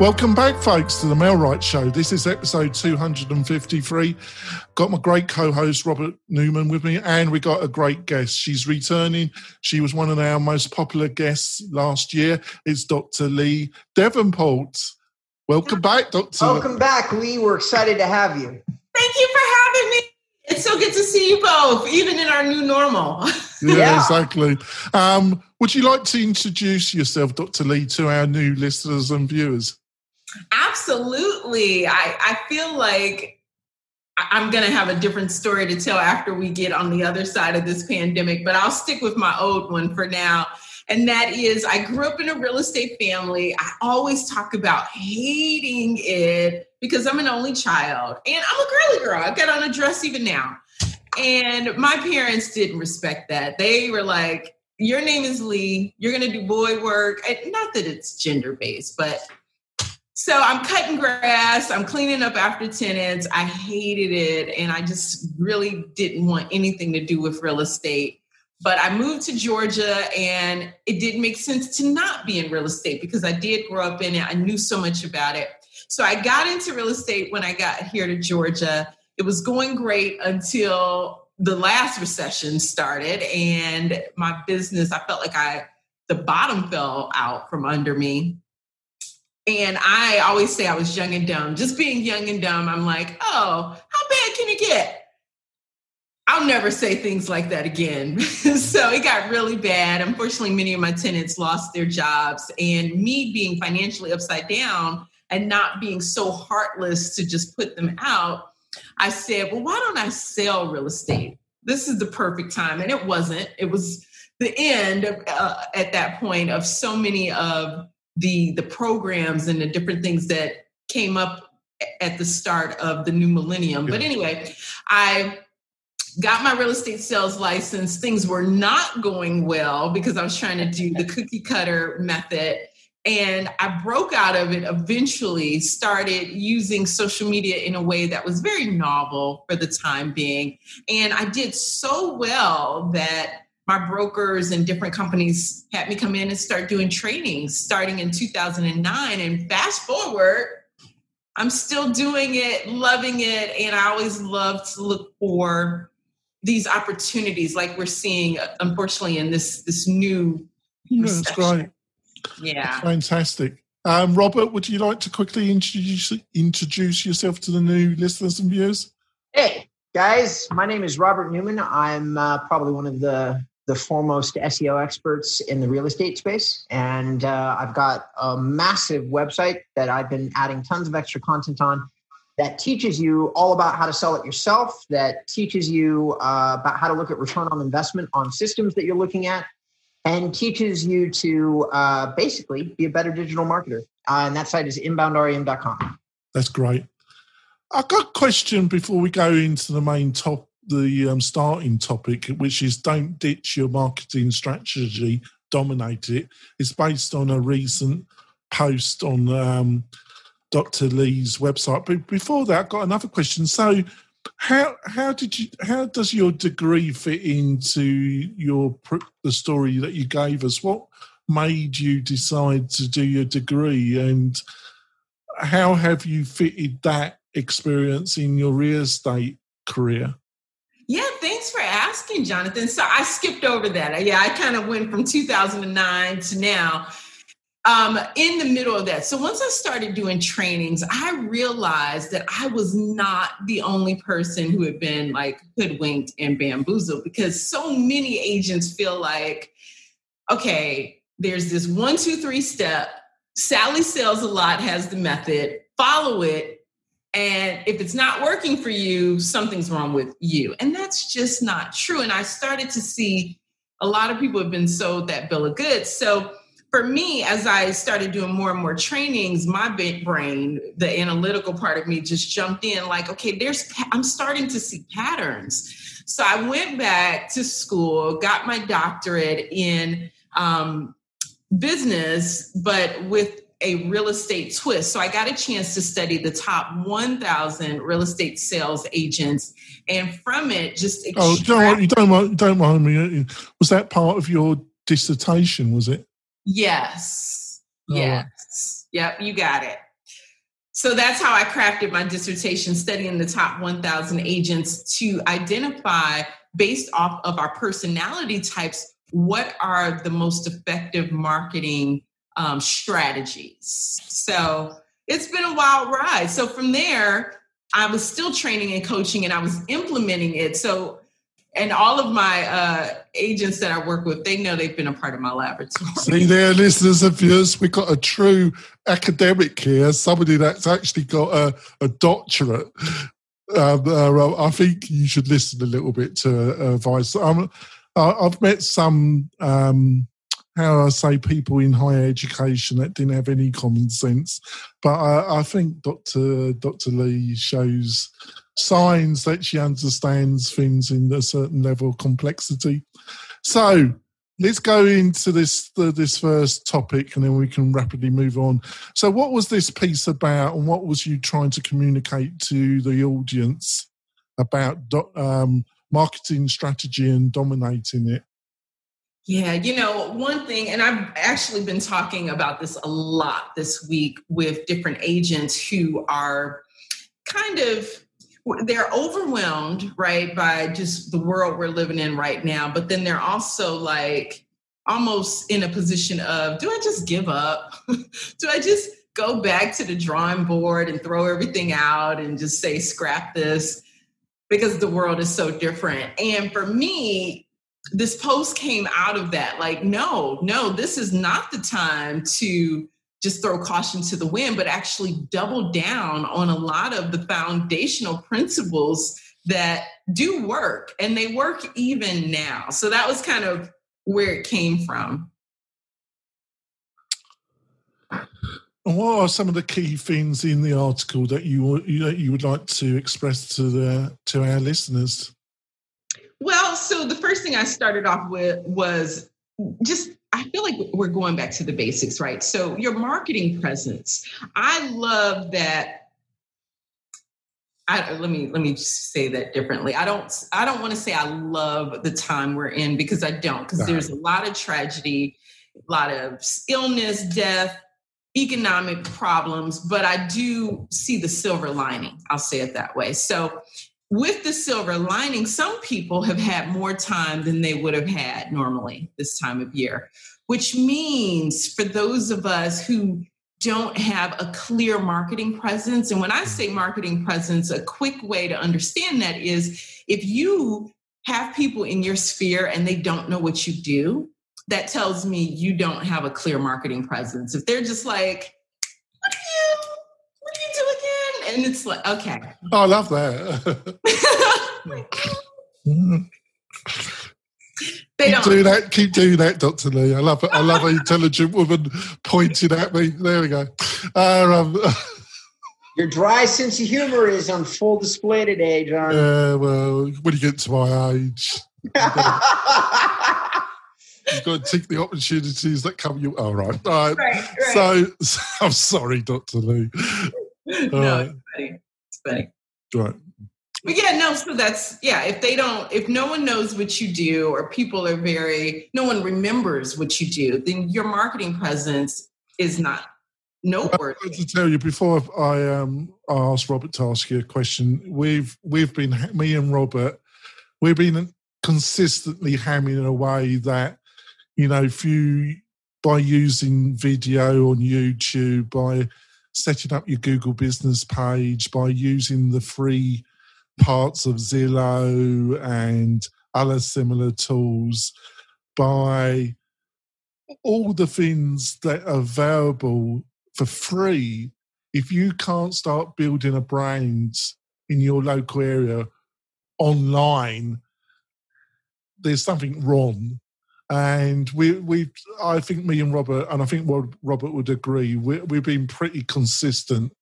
Welcome back, folks, to the MailRight Show. This is episode 253. Got my great co host, Robert Newman, with me, and we got a great guest. She's returning. She was one of our most popular guests last year. It's Dr. Lee Davenport. Welcome back, Dr. Welcome back, Lee. We're excited to have you. Thank you for having me. It's so good to see you both, even in our new normal. yeah, yeah, exactly. Um, would you like to introduce yourself, Dr. Lee, to our new listeners and viewers? Absolutely. I, I feel like I'm going to have a different story to tell after we get on the other side of this pandemic, but I'll stick with my old one for now. And that is, I grew up in a real estate family. I always talk about hating it because I'm an only child and I'm a girly girl. I got on a dress even now. And my parents didn't respect that. They were like, your name is Lee. You're going to do boy work. And not that it's gender based, but so I'm cutting grass, I'm cleaning up after tenants. I hated it and I just really didn't want anything to do with real estate. But I moved to Georgia and it didn't make sense to not be in real estate because I did grow up in it. I knew so much about it. So I got into real estate when I got here to Georgia. It was going great until the last recession started and my business, I felt like I the bottom fell out from under me and I always say I was young and dumb. Just being young and dumb, I'm like, oh, how bad can it get? I'll never say things like that again. so it got really bad. Unfortunately, many of my tenants lost their jobs. And me being financially upside down and not being so heartless to just put them out, I said, well, why don't I sell real estate? This is the perfect time. And it wasn't. It was the end uh, at that point of so many of the the programs and the different things that came up at the start of the new millennium. But anyway, I got my real estate sales license. Things were not going well because I was trying to do the cookie cutter method. And I broke out of it eventually, started using social media in a way that was very novel for the time being. And I did so well that my brokers and different companies had me come in and start doing trainings starting in 2009. And fast forward, I'm still doing it, loving it. And I always love to look for these opportunities like we're seeing, unfortunately, in this, this new. Yeah, that's great. Yeah. That's fantastic. Um, Robert, would you like to quickly introduce introduce yourself to the new listeners and viewers? Hey, guys, my name is Robert Newman. I'm uh, probably one of the the foremost SEO experts in the real estate space. And uh, I've got a massive website that I've been adding tons of extra content on that teaches you all about how to sell it yourself, that teaches you uh, about how to look at return on investment on systems that you're looking at, and teaches you to uh, basically be a better digital marketer. Uh, and that site is inboundrem.com. That's great. I've got a question before we go into the main top the um, starting topic, which is don't ditch your marketing strategy, dominate it. It's based on a recent post on um, Dr. Lee's website. But before that, I've got another question. So, how how did you how does your degree fit into your the story that you gave us? What made you decide to do your degree, and how have you fitted that experience in your real estate career? Yeah, thanks for asking, Jonathan. So I skipped over that. Yeah, I kind of went from 2009 to now. Um, in the middle of that. So once I started doing trainings, I realized that I was not the only person who had been like hoodwinked and bamboozled because so many agents feel like, okay, there's this one, two, three step. Sally sells a lot, has the method, follow it, and if it's not working for you, something's wrong with you. And that's just not true. And I started to see a lot of people have been sold that bill of goods. So for me, as I started doing more and more trainings, my brain, the analytical part of me just jumped in like, okay, there's, I'm starting to see patterns. So I went back to school, got my doctorate in um, business, but with a real estate twist. So I got a chance to study the top 1,000 real estate sales agents, and from it, just extract- oh, don't, you don't don't mind me. Uh, was that part of your dissertation? Was it? Yes. Oh. Yes. Yep. You got it. so that's how I crafted my dissertation, studying the top 1,000 agents to identify, based off of our personality types, what are the most effective marketing um, strategies. So it's been a wild ride. So from there, I was still training and coaching and I was implementing it. So and all of my uh, agents that I work with, they know they've been a part of my laboratory. See there, listeners and viewers, we've got a true academic here, somebody that's actually got a, a doctorate. Um, uh, I think you should listen a little bit to uh, advice. Um, I've met some, um, how I say, people in higher education that didn't have any common sense, but I, I think Dr. Dr. Lee shows signs that she understands things in a certain level of complexity. So let's go into this uh, this first topic, and then we can rapidly move on. So, what was this piece about, and what was you trying to communicate to the audience about um, marketing strategy and dominating it? Yeah, you know, one thing, and I've actually been talking about this a lot this week with different agents who are kind of they're overwhelmed, right, by just the world we're living in right now. But then they're also like almost in a position of, do I just give up? do I just go back to the drawing board and throw everything out and just say, scrap this? Because the world is so different. And for me, this post came out of that like, no, no, this is not the time to just throw caution to the wind, but actually double down on a lot of the foundational principles that do work and they work even now. So that was kind of where it came from. And what are some of the key things in the article that you that you would like to express to the to our listeners? Well, so the first thing I started off with was just I feel like we're going back to the basics, right? So your marketing presence. I love that. I, let me let me say that differently. I don't I don't want to say I love the time we're in because I don't because there's a lot of tragedy, a lot of illness, death, economic problems, but I do see the silver lining. I'll say it that way. So with the silver lining, some people have had more time than they would have had normally this time of year, which means for those of us who don't have a clear marketing presence, and when I say marketing presence, a quick way to understand that is if you have people in your sphere and they don't know what you do, that tells me you don't have a clear marketing presence. If they're just like, what do you, what do you do again? And it's like, okay. Oh, I love that. they keep doing that. Keep doing that, Doctor Lee. I love it. I love an intelligent woman pointing at me. There we go. Uh, um, Your dry sense of humor is on full display today, John. Yeah, well, when you get to my age, you've got, you've got to take the opportunities that come you. All right, all right. right, right. So, so, I'm sorry, Doctor Lee. no, right. It's funny. It's funny. Right. But yeah, no, so that's yeah, if they don't if no one knows what you do or people are very no one remembers what you do, then your marketing presence is not noteworthy. Well, to tell you before I um I asked Robert to ask you a question, we've we've been me and Robert, we've been consistently hammering away that, you know, if you by using video on YouTube, by setting up your Google business page, by using the free parts of Zillow and other similar tools by all the things that are available for free. If you can't start building a brand in your local area online, there's something wrong. And we, we, I think me and Robert, and I think Robert would agree, we, we've been pretty consistent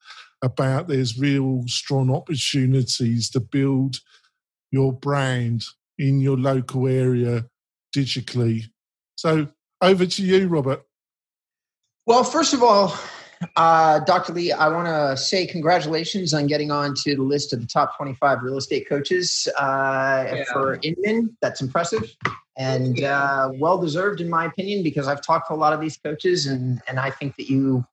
about there's real strong opportunities to build your brand in your local area digitally. So over to you, Robert. Well, first of all, uh, Dr. Lee, I want to say congratulations on getting on to the list of the top 25 real estate coaches uh, yeah. for Inman. That's impressive and uh, well deserved, in my opinion, because I've talked to a lot of these coaches, and and I think that you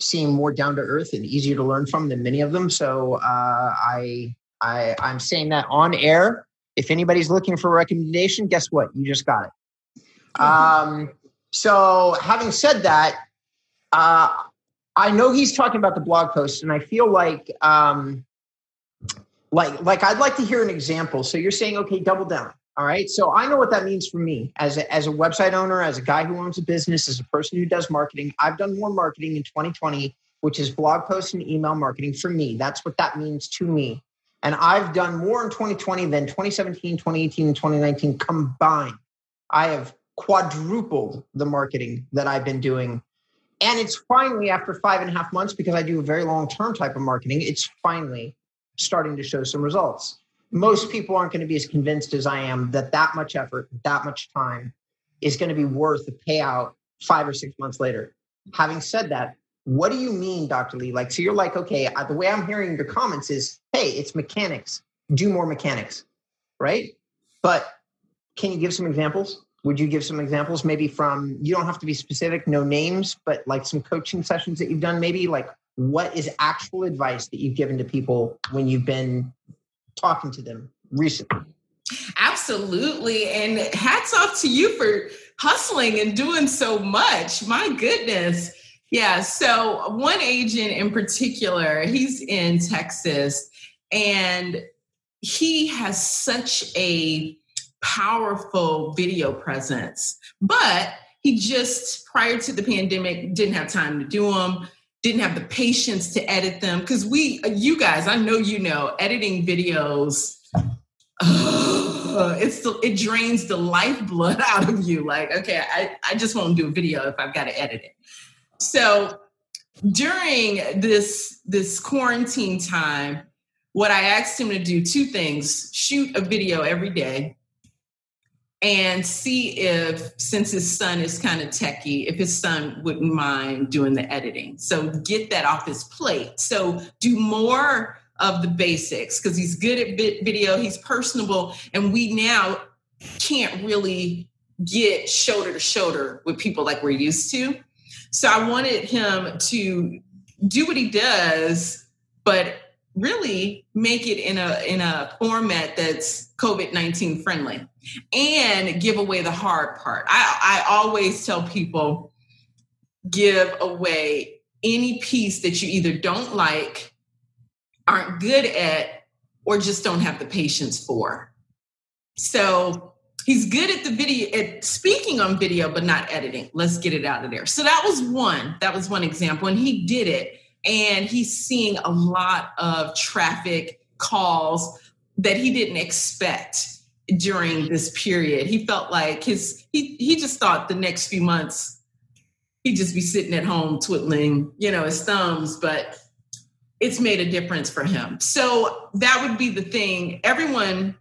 seem more down to earth and easier to learn from than many of them. So uh, I, I, I'm saying that on air. If anybody's looking for a recommendation, guess what? You just got it. Um, so having said that, uh, I know he's talking about the blog post, and I feel like, um, like, like I'd like to hear an example. So you're saying, okay, double down. All right. So I know what that means for me as a, as a website owner, as a guy who owns a business, as a person who does marketing. I've done more marketing in 2020, which is blog posts and email marketing for me. That's what that means to me. And I've done more in 2020 than 2017, 2018, and 2019 combined. I have quadrupled the marketing that I've been doing. And it's finally, after five and a half months, because I do a very long term type of marketing, it's finally starting to show some results most people aren't going to be as convinced as I am that that much effort, that much time is going to be worth the payout five or six months later. Having said that, what do you mean, Dr. Lee? Like, so you're like, okay, the way I'm hearing your comments is, hey, it's mechanics, do more mechanics, right? But can you give some examples? Would you give some examples, maybe from, you don't have to be specific, no names, but like some coaching sessions that you've done, maybe like what is actual advice that you've given to people when you've been talking to them recently. Absolutely. And hats off to you for hustling and doing so much. My goodness. Yeah. So, one agent in particular, he's in Texas and he has such a powerful video presence, but he just prior to the pandemic didn't have time to do them didn't have the patience to edit them. Because we you guys i know you know editing videos uh, it's the, it drains the lifeblood out of you. Like okay I, I just won't do a video if i've got to edit it. So during this this quarantine time what i asked him to do two things shoot a video every day and see if, since his son is kind of techie, if his son wouldn't mind doing the editing. So get that off his plate. So do more of the basics because he's good at video, he's personable, and we now can't really get shoulder to shoulder with people like we're used to. So I wanted him to do what he does, but really make it in a in a format that's COVID-19 friendly and give away the hard part. I, I always tell people give away any piece that you either don't like, aren't good at, or just don't have the patience for. So he's good at the video at speaking on video, but not editing. Let's get it out of there. So that was one. That was one example. And he did it and he's seeing a lot of traffic calls that he didn't expect during this period. He felt like his he he just thought the next few months he'd just be sitting at home twiddling, you know, his thumbs, but it's made a difference for him. So that would be the thing. Everyone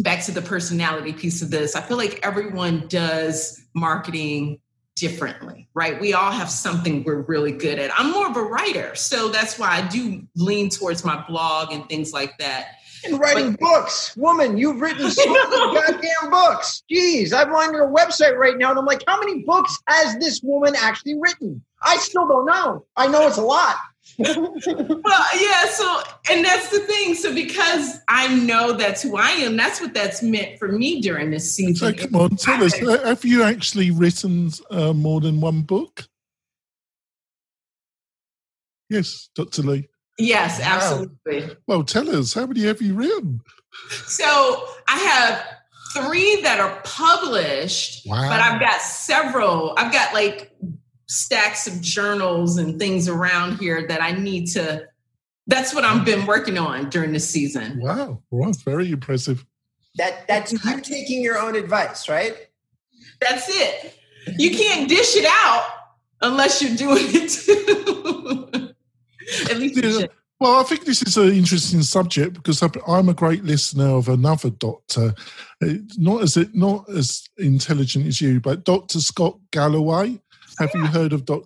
back to the personality piece of this. I feel like everyone does marketing differently, right? We all have something we're really good at. I'm more of a writer, so that's why I do lean towards my blog and things like that. And writing but, books, woman, you've written so many goddamn books. Jeez, I'm on your website right now, and I'm like, how many books has this woman actually written? I still don't know. I know it's a lot well, yeah. So, and that's the thing. So, because I know that's who I am, that's what that's meant for me during this season. So, come on, tell us. Have you actually written uh, more than one book? Yes, Dr. Lee. Yes, absolutely. Wow. Well, tell us, how many have you written? So, I have three that are published, wow. but I've got several. I've got like stacks of journals and things around here that I need to. That's what I've been working on during the season. Wow, well, very impressive. That that's you taking your own advice, right? That's it. You can't dish it out unless you're doing it too. At least yeah. Well, I think this is an interesting subject because I'm a great listener of another doctor, uh, not as not as intelligent as you, but Dr. Scott Galloway. Have yeah. you heard of Doc?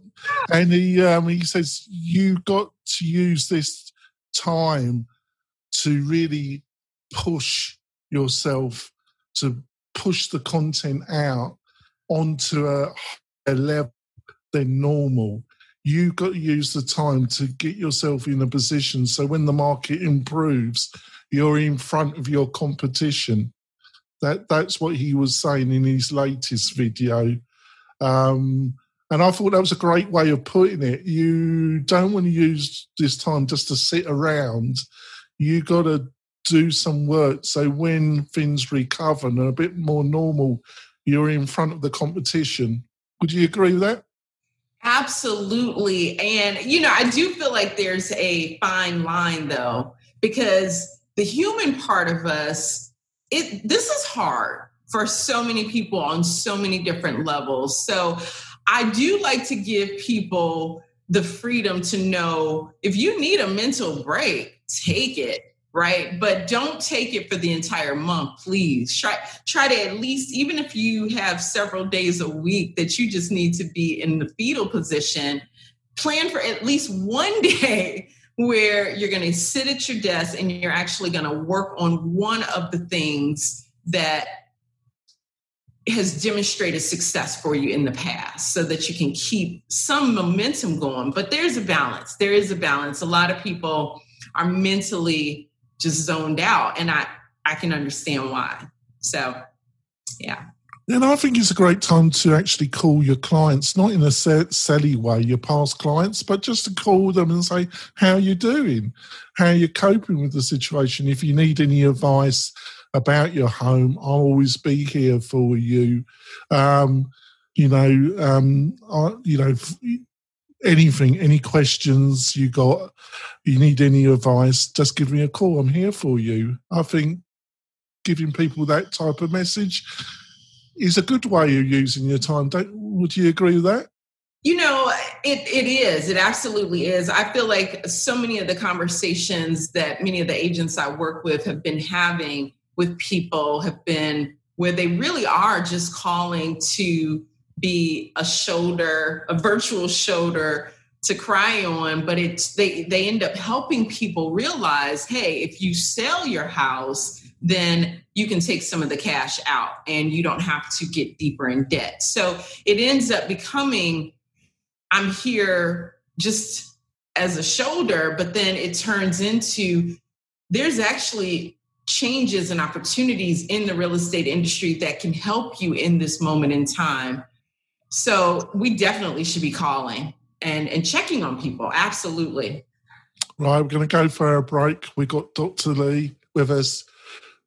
And he um, he says you got to use this time to really push yourself to push the content out onto a level than normal. you've got to use the time to get yourself in a position so when the market improves, you're in front of your competition. That that's what he was saying in his latest video. Um, and I thought that was a great way of putting it. You don't want to use this time just to sit around. You got to do some work. So when things recover and are a bit more normal, you're in front of the competition. Would you agree with that? Absolutely. And, you know, I do feel like there's a fine line, though, because the human part of us, it this is hard for so many people on so many different levels. So I do like to give people the freedom to know if you need a mental break, take it right? But don't take it for the entire month please. Try try to at least even if you have several days a week that you just need to be in the fetal position plan for at least one day where you're going to sit at your desk and you're actually going to work on one of the things that has demonstrated success for you in the past so that you can keep some momentum going. But there's a balance. There is a balance. A lot of people are mentally just zoned out and i i can understand why. So yeah and I think it's a great time to actually call your clients, not in a silly way, your past clients, but just to call them and say, how are you doing? How are you coping with the situation? If you need any advice about your home, I'll always be here for you. Um, you know, um, I, you know, anything, any questions you got, you need any advice, just give me a call. I'm here for you. I think giving people that type of message is a good way of using your time. Don't, would you agree with that? You know, it, it is. It absolutely is. I feel like so many of the conversations that many of the agents I work with have been having with people have been where they really are just calling to be a shoulder, a virtual shoulder to cry on, but it's they they end up helping people realize, hey, if you sell your house, then you can take some of the cash out and you don't have to get deeper in debt. So it ends up becoming I'm here just as a shoulder, but then it turns into there's actually changes and opportunities in the real estate industry that can help you in this moment in time so we definitely should be calling and, and checking on people. Absolutely. Right, we're going to go for a break. We got Dr. Lee with us,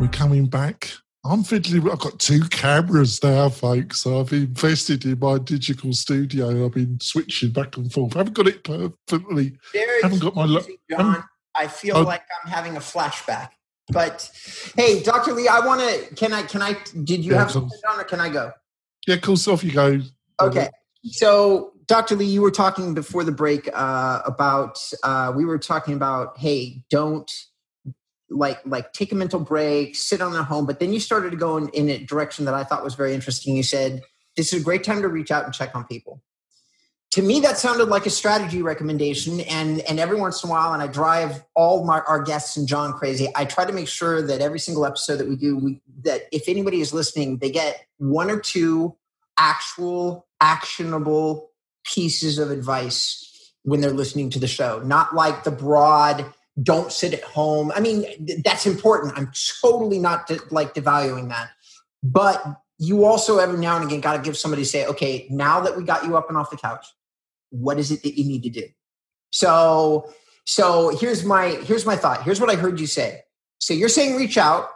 We're coming back I'm fiddling. I've got two cameras now, folks. So I've invested in my digital studio. I've been switching back and forth. I haven't got it perfectly. Very haven't got my. Lo- John, I feel oh. like I'm having a flashback. But hey, Dr. Lee, I want to. Can I? Can I? Did you yeah, have something on, or can I go? Yeah, cool. So off you go. Okay. So, Dr. Lee, you were talking before the break uh, about. Uh, we were talking about, hey, don't like like take a mental break, sit on the home. But then you started to go in, in a direction that I thought was very interesting. You said this is a great time to reach out and check on people. To me, that sounded like a strategy recommendation. And and every once in a while, and I drive all my our guests and John crazy. I try to make sure that every single episode that we do, we, that if anybody is listening, they get one or two actual actionable pieces of advice when they're listening to the show, not like the broad don't sit at home. I mean, that's important. I'm totally not de- like devaluing that. But you also every now and again got to give somebody say, okay, now that we got you up and off the couch, what is it that you need to do? So, so here's my here's my thought. Here's what I heard you say. So you're saying reach out.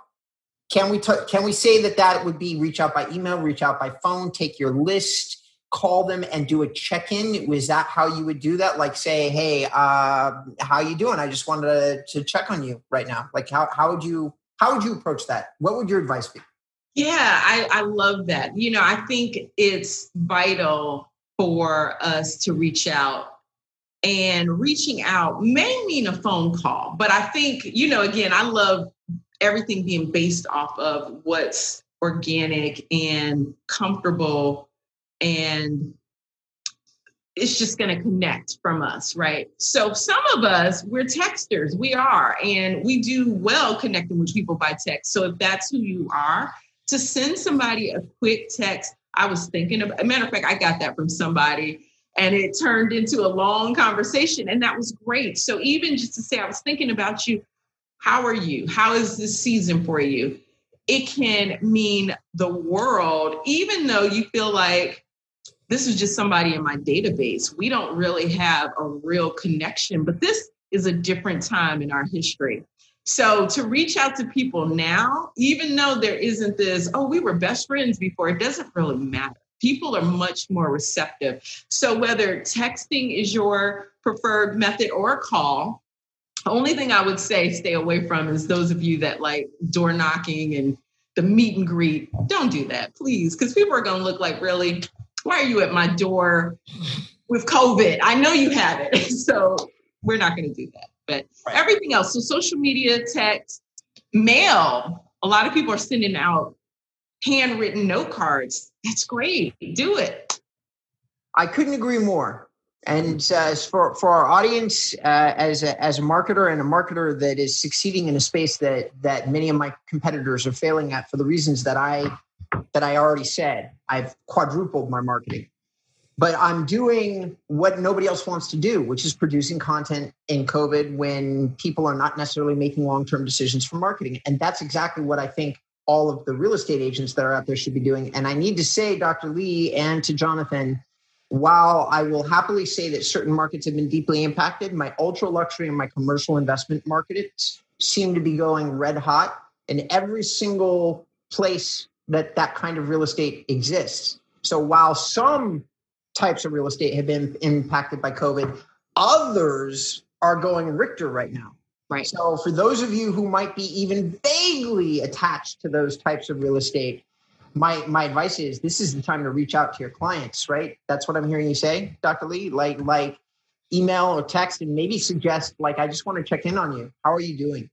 Can we t- can we say that that would be reach out by email, reach out by phone, take your list, call them and do a check-in? Was that how you would do that? Like say hey uh, how you doing? I just wanted to, to check on you right now. Like how, how would you how would you approach that? What would your advice be? Yeah I, I love that. You know i think it's vital for us to reach out. And reaching out may mean a phone call, but I think, you know, again, I love everything being based off of what's organic and comfortable and it's just going to connect from us, right? So some of us, we're texters, we are, and we do well connecting with people by text. So if that's who you are, to send somebody a quick text, I was thinking of, a matter of fact, I got that from somebody and it turned into a long conversation and that was great. So even just to say, I was thinking about you, how are you? How is this season for you? It can mean the world, even though you feel like this is just somebody in my database. We don't really have a real connection, but this is a different time in our history. So to reach out to people now, even though there isn't this, oh, we were best friends before, it doesn't really matter. People are much more receptive. So whether texting is your preferred method or a call, the only thing I would say stay away from is those of you that like door knocking and the meet and greet. Don't do that, please, because people are going to look like, really, why are you at my door with COVID? I know you have it. So we're not going to do that. But right. everything else, so social media, text, mail, a lot of people are sending out handwritten note cards. That's great. Do it. I couldn't agree more. And uh, for for our audience, uh, as a, as a marketer and a marketer that is succeeding in a space that that many of my competitors are failing at for the reasons that I that I already said. I've quadrupled my marketing. But I'm doing what nobody else wants to do, which is producing content in COVID when people are not necessarily making long term decisions for marketing. And that's exactly what I think all of the real estate agents that are out there should be doing. And I need to say, Dr. Lee and to Jonathan, while I will happily say that certain markets have been deeply impacted, my ultra luxury and my commercial investment markets seem to be going red hot. And every single place that that kind of real estate exists. So while some types of real estate have been impacted by COVID, others are going Richter right now. Right. So for those of you who might be even vaguely attached to those types of real estate, my my advice is this is the time to reach out to your clients, right? That's what I'm hearing you say, Dr. Lee. Like like email or text and maybe suggest like I just want to check in on you. How are you doing?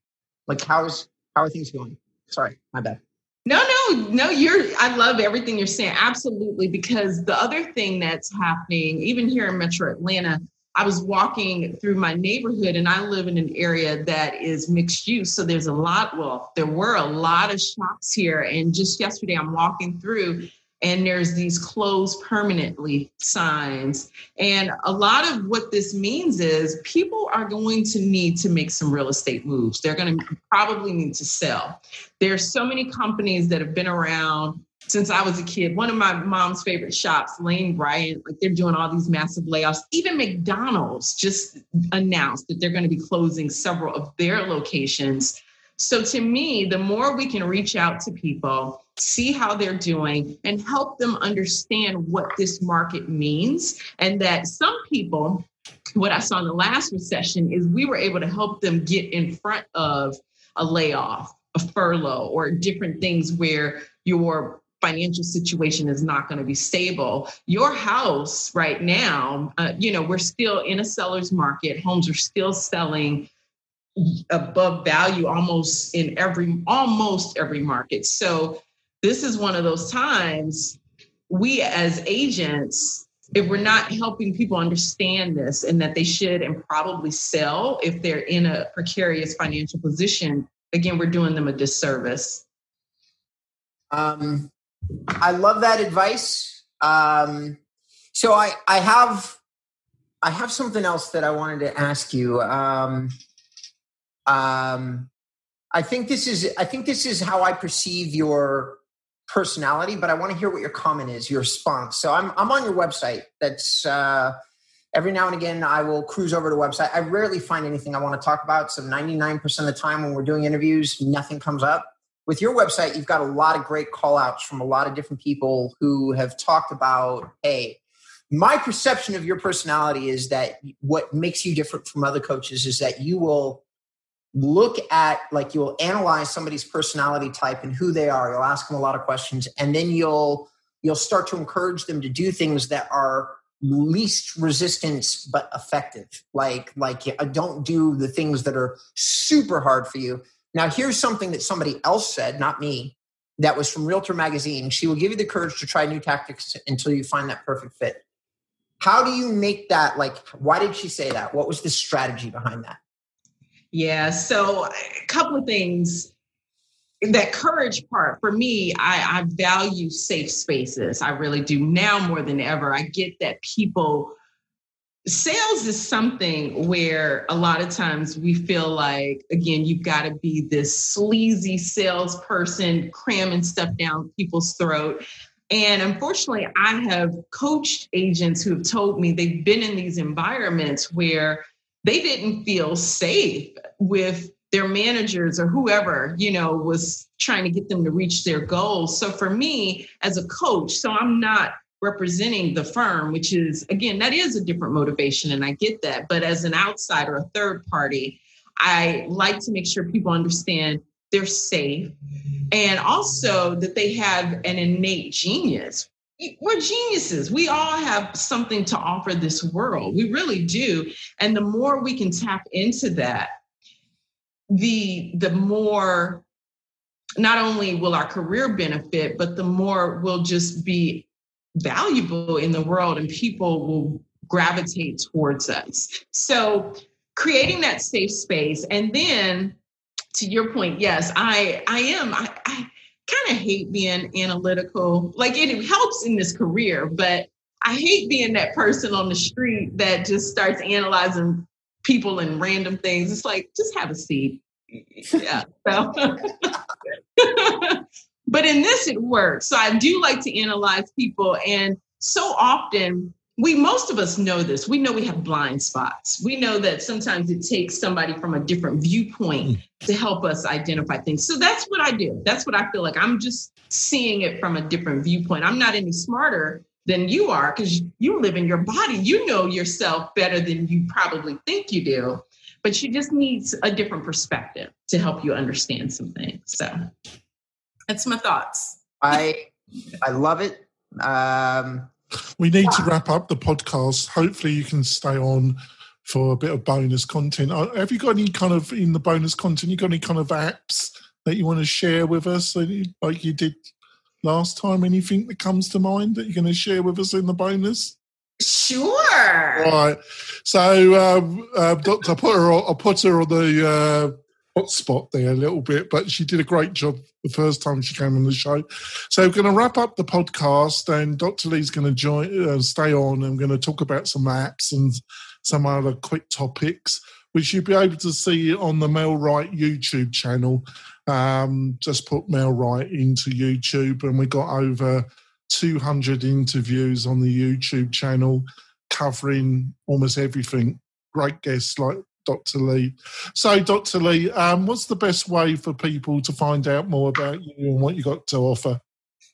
Like how's how are things going? Sorry, my bad. No, no, no, no, you're I love everything you're saying. Absolutely. Because the other thing that's happening, even here in Metro Atlanta, I was walking through my neighborhood and I live in an area that is mixed use. So there's a lot, well, there were a lot of shops here. And just yesterday, I'm walking through and there's these closed permanently signs. And a lot of what this means is people are going to need to make some real estate moves. They're going to probably need to sell. There's so many companies that have been around since I was a kid. One of my mom's favorite shops, Lane Bryant, like they're doing all these massive layoffs. Even McDonald's just announced that they're going to be closing several of their locations so to me, the more we can reach out to people, see how they're doing, and help them understand what this market means, and that some people, what I saw in the last recession is we were able to help them get in front of a layoff, a furlough, or different things where your financial situation is not going to be stable. Your house right now, uh, you know, we're still in a seller's market. Homes are still selling above value almost in every almost every market. So this is one of those times we as agents if we're not helping people understand this and that they should and probably sell if they're in a precarious financial position again we're doing them a disservice. Um, i love that advice. Um, so i i have i have something else that i wanted to ask you. Um, um, I think this is I think this is how I perceive your personality, but I want to hear what your comment is, your response. So I'm I'm on your website. That's uh, every now and again I will cruise over to website. I rarely find anything I want to talk about. So 99% of the time when we're doing interviews, nothing comes up. With your website, you've got a lot of great call outs from a lot of different people who have talked about, hey, my perception of your personality is that what makes you different from other coaches is that you will look at like you'll analyze somebody's personality type and who they are you'll ask them a lot of questions and then you'll you'll start to encourage them to do things that are least resistance but effective. Like like don't do the things that are super hard for you. Now here's something that somebody else said, not me. That was from Realtor Magazine. She will give you the courage to try new tactics until you find that perfect fit. How do you make that like why did she say that? What was the strategy behind that? Yeah, so a couple of things. That courage part for me I, I, value safe spaces. I really do now more than ever. I get that people sales is something where a lot of times we feel like again you've got to be this sleazy salesperson cramming stuff down people's throat. And unfortunately i have coached agents who have told me they've been in these environments where they didn't feel safe with their managers or whoever you know was trying to get them to reach their goals. So for me as a coach so i'm not representing the firm which is again that is a different motivation and i get that. But as an outsider a third party i like to make sure people understand they're safe and also that they have an innate genius we're geniuses. We all have something to offer this world. We really do. And the more we can tap into that, the the more not only will our career benefit, but the more we'll just be valuable in the world and people will gravitate towards us. So creating that safe space and then to your point, yes, I I am I, I kind of hate being analytical. Like it helps in this career, but I hate being that person on the street that just starts analyzing people and random things. It's like, just have a seat. Yeah. So. but in this, it works. So I do like to analyze people. And so often, we most of us know this. We know we have blind spots. We know that sometimes it takes somebody from a different viewpoint mm. to help us identify things. So that's what I do. That's what I feel like. I'm just seeing it from a different viewpoint. I'm not any smarter than you are because you live in your body. You know yourself better than you probably think you do, but you just need a different perspective to help you understand some things. So that's my thoughts. I I love it. Um, we need to wrap up the podcast. Hopefully, you can stay on for a bit of bonus content. Uh, have you got any kind of in the bonus content? You got any kind of apps that you want to share with us, like you did last time? Anything that comes to mind that you're going to share with us in the bonus? Sure. Right. So, um, uh, Doctor, I put her. I put her on the uh, hotspot there a little bit, but she did a great job the first time she came on the show. So, we're going to wrap up the podcast, and Dr. Lee's going to join, uh, stay on. I'm going to talk about some apps and some other quick topics, which you'll be able to see on the MailRight YouTube channel. Um, just put MailRight into YouTube, and we got over 200 interviews on the YouTube channel covering almost everything. Great guests like Dr. Lee. So, Dr. Lee, um, what's the best way for people to find out more about you and what you got to offer?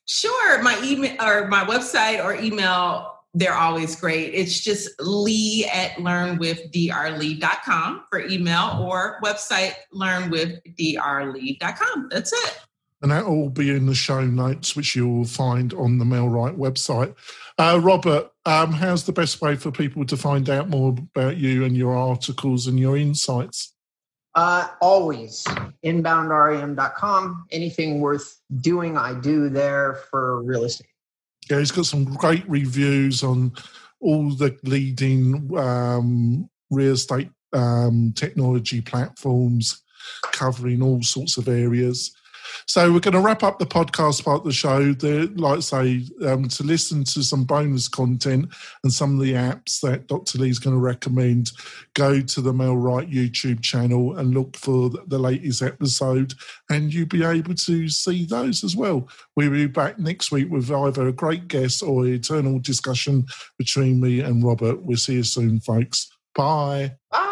Sure. My email or my website or email, they're always great. It's just lee at learnwithdrlee.com for email or website learnwithdrlee.com. That's it and that will be in the show notes, which you'll find on the MailRight website. Uh, Robert, um, how's the best way for people to find out more about you and your articles and your insights? Uh, always inboundrem.com. Anything worth doing, I do there for real estate. Yeah, he's got some great reviews on all the leading um, real estate um, technology platforms covering all sorts of areas. So we're going to wrap up the podcast part of the show. The, like I say, um, to listen to some bonus content and some of the apps that Dr. Lee is going to recommend, go to the MailRight YouTube channel and look for the latest episode, and you'll be able to see those as well. We'll be back next week with either a great guest or an eternal discussion between me and Robert. We'll see you soon, folks. Bye. Bye.